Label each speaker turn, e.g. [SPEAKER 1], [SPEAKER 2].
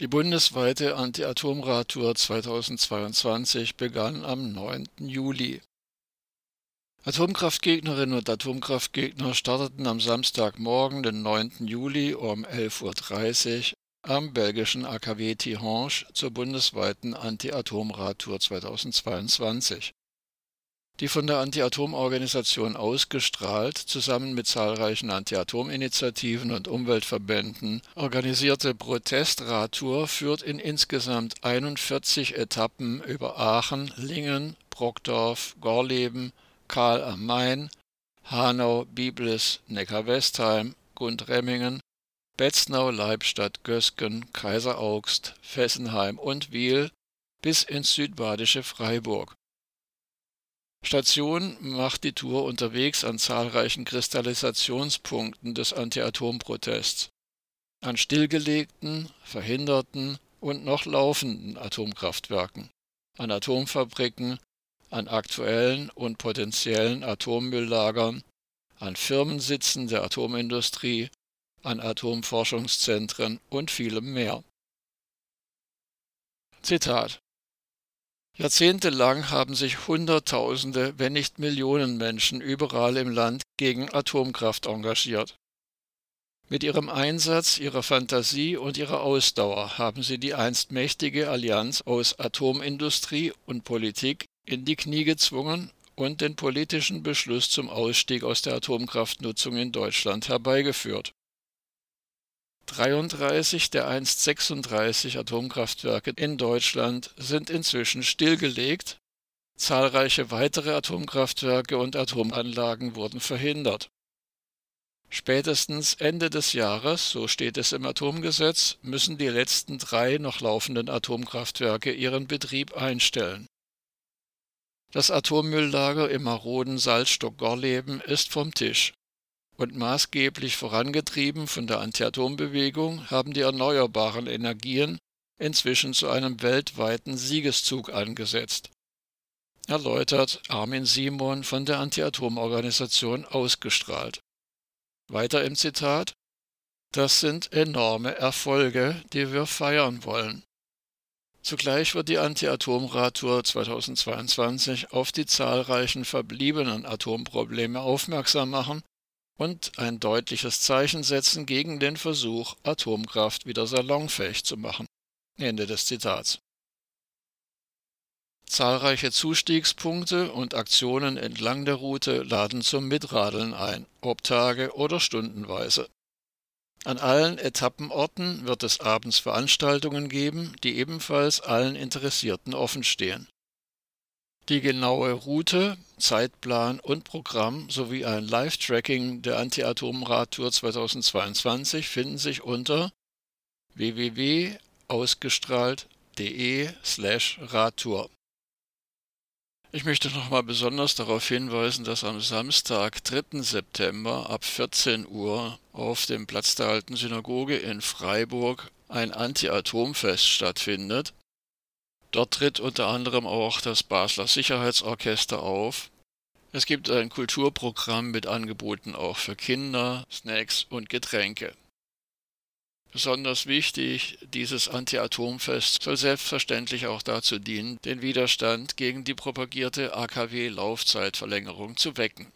[SPEAKER 1] Die bundesweite Anti-Atom-Radtour 2022 begann am 9. Juli. Atomkraftgegnerinnen und Atomkraftgegner starteten am Samstagmorgen, den 9. Juli um 11.30 Uhr am belgischen AKW Tihange zur bundesweiten Anti-Atom-Radtour 2022 die von der Anti-Atom-Organisation ausgestrahlt, zusammen mit zahlreichen Anti-Atom-Initiativen und Umweltverbänden organisierte Protestradtour führt in insgesamt 41 Etappen über Aachen, Lingen, Brockdorf, Gorleben, Kahl am Main, Hanau, Biblis, Neckar-Westheim, Gundremmingen, Betznau, Leibstadt, Gösgen, Kaiseraugst, Fessenheim und Wiel bis ins südbadische Freiburg Station macht die Tour unterwegs an zahlreichen Kristallisationspunkten des Anti-Atom-Protests, an stillgelegten, verhinderten und noch laufenden Atomkraftwerken, an Atomfabriken, an aktuellen und potenziellen Atommülllagern, an Firmensitzen der Atomindustrie, an Atomforschungszentren und vielem mehr. Zitat Jahrzehntelang haben sich Hunderttausende, wenn nicht Millionen Menschen überall im Land gegen Atomkraft engagiert. Mit ihrem Einsatz, ihrer Fantasie und ihrer Ausdauer haben sie die einst mächtige Allianz aus Atomindustrie und Politik in die Knie gezwungen und den politischen Beschluss zum Ausstieg aus der Atomkraftnutzung in Deutschland herbeigeführt 33 der einst 36 Atomkraftwerke in Deutschland sind inzwischen stillgelegt, zahlreiche weitere Atomkraftwerke und Atomanlagen wurden verhindert. Spätestens Ende des Jahres, so steht es im Atomgesetz, müssen die letzten drei noch laufenden Atomkraftwerke ihren Betrieb einstellen. Das Atommülllager im maroden Salzstock Gorleben ist vom Tisch und maßgeblich vorangetrieben von der Anti-Atom-Bewegung haben die erneuerbaren Energien inzwischen zu einem weltweiten Siegeszug angesetzt. Erläutert Armin Simon von der Anti-Atom-Organisation ausgestrahlt. Weiter im Zitat Das sind enorme Erfolge, die wir feiern wollen. Zugleich wird die Anti-Atom-Radtour 2022 auf die zahlreichen verbliebenen Atomprobleme aufmerksam machen und ein deutliches Zeichen setzen gegen den Versuch, Atomkraft wieder salonfähig zu machen. Ende des Zitats. Zahlreiche Zustiegspunkte und Aktionen entlang der Route laden zum Mitradeln ein, ob Tage oder stundenweise. An allen Etappenorten wird es abends Veranstaltungen geben, die ebenfalls allen Interessierten offenstehen. Die genaue Route, Zeitplan und Programm sowie ein Live-Tracking der Anti-Atom-Radtour 2022 finden sich unter www.ausgestrahlt.de/radtour. Ich möchte nochmal besonders darauf hinweisen, dass am Samstag, 3. September ab 14 Uhr auf dem Platz der Alten Synagoge in Freiburg ein Anti-Atom-Fest stattfindet Dort tritt unter anderem auch das Basler Sicherheitsorchester auf. Es gibt ein Kulturprogramm mit Angeboten auch für Kinder, Snacks und Getränke. Besonders wichtig, dieses Anti-Atom-Fest soll selbstverständlich auch dazu dienen, den Widerstand gegen die propagierte AKW-Laufzeitverlängerung zu wecken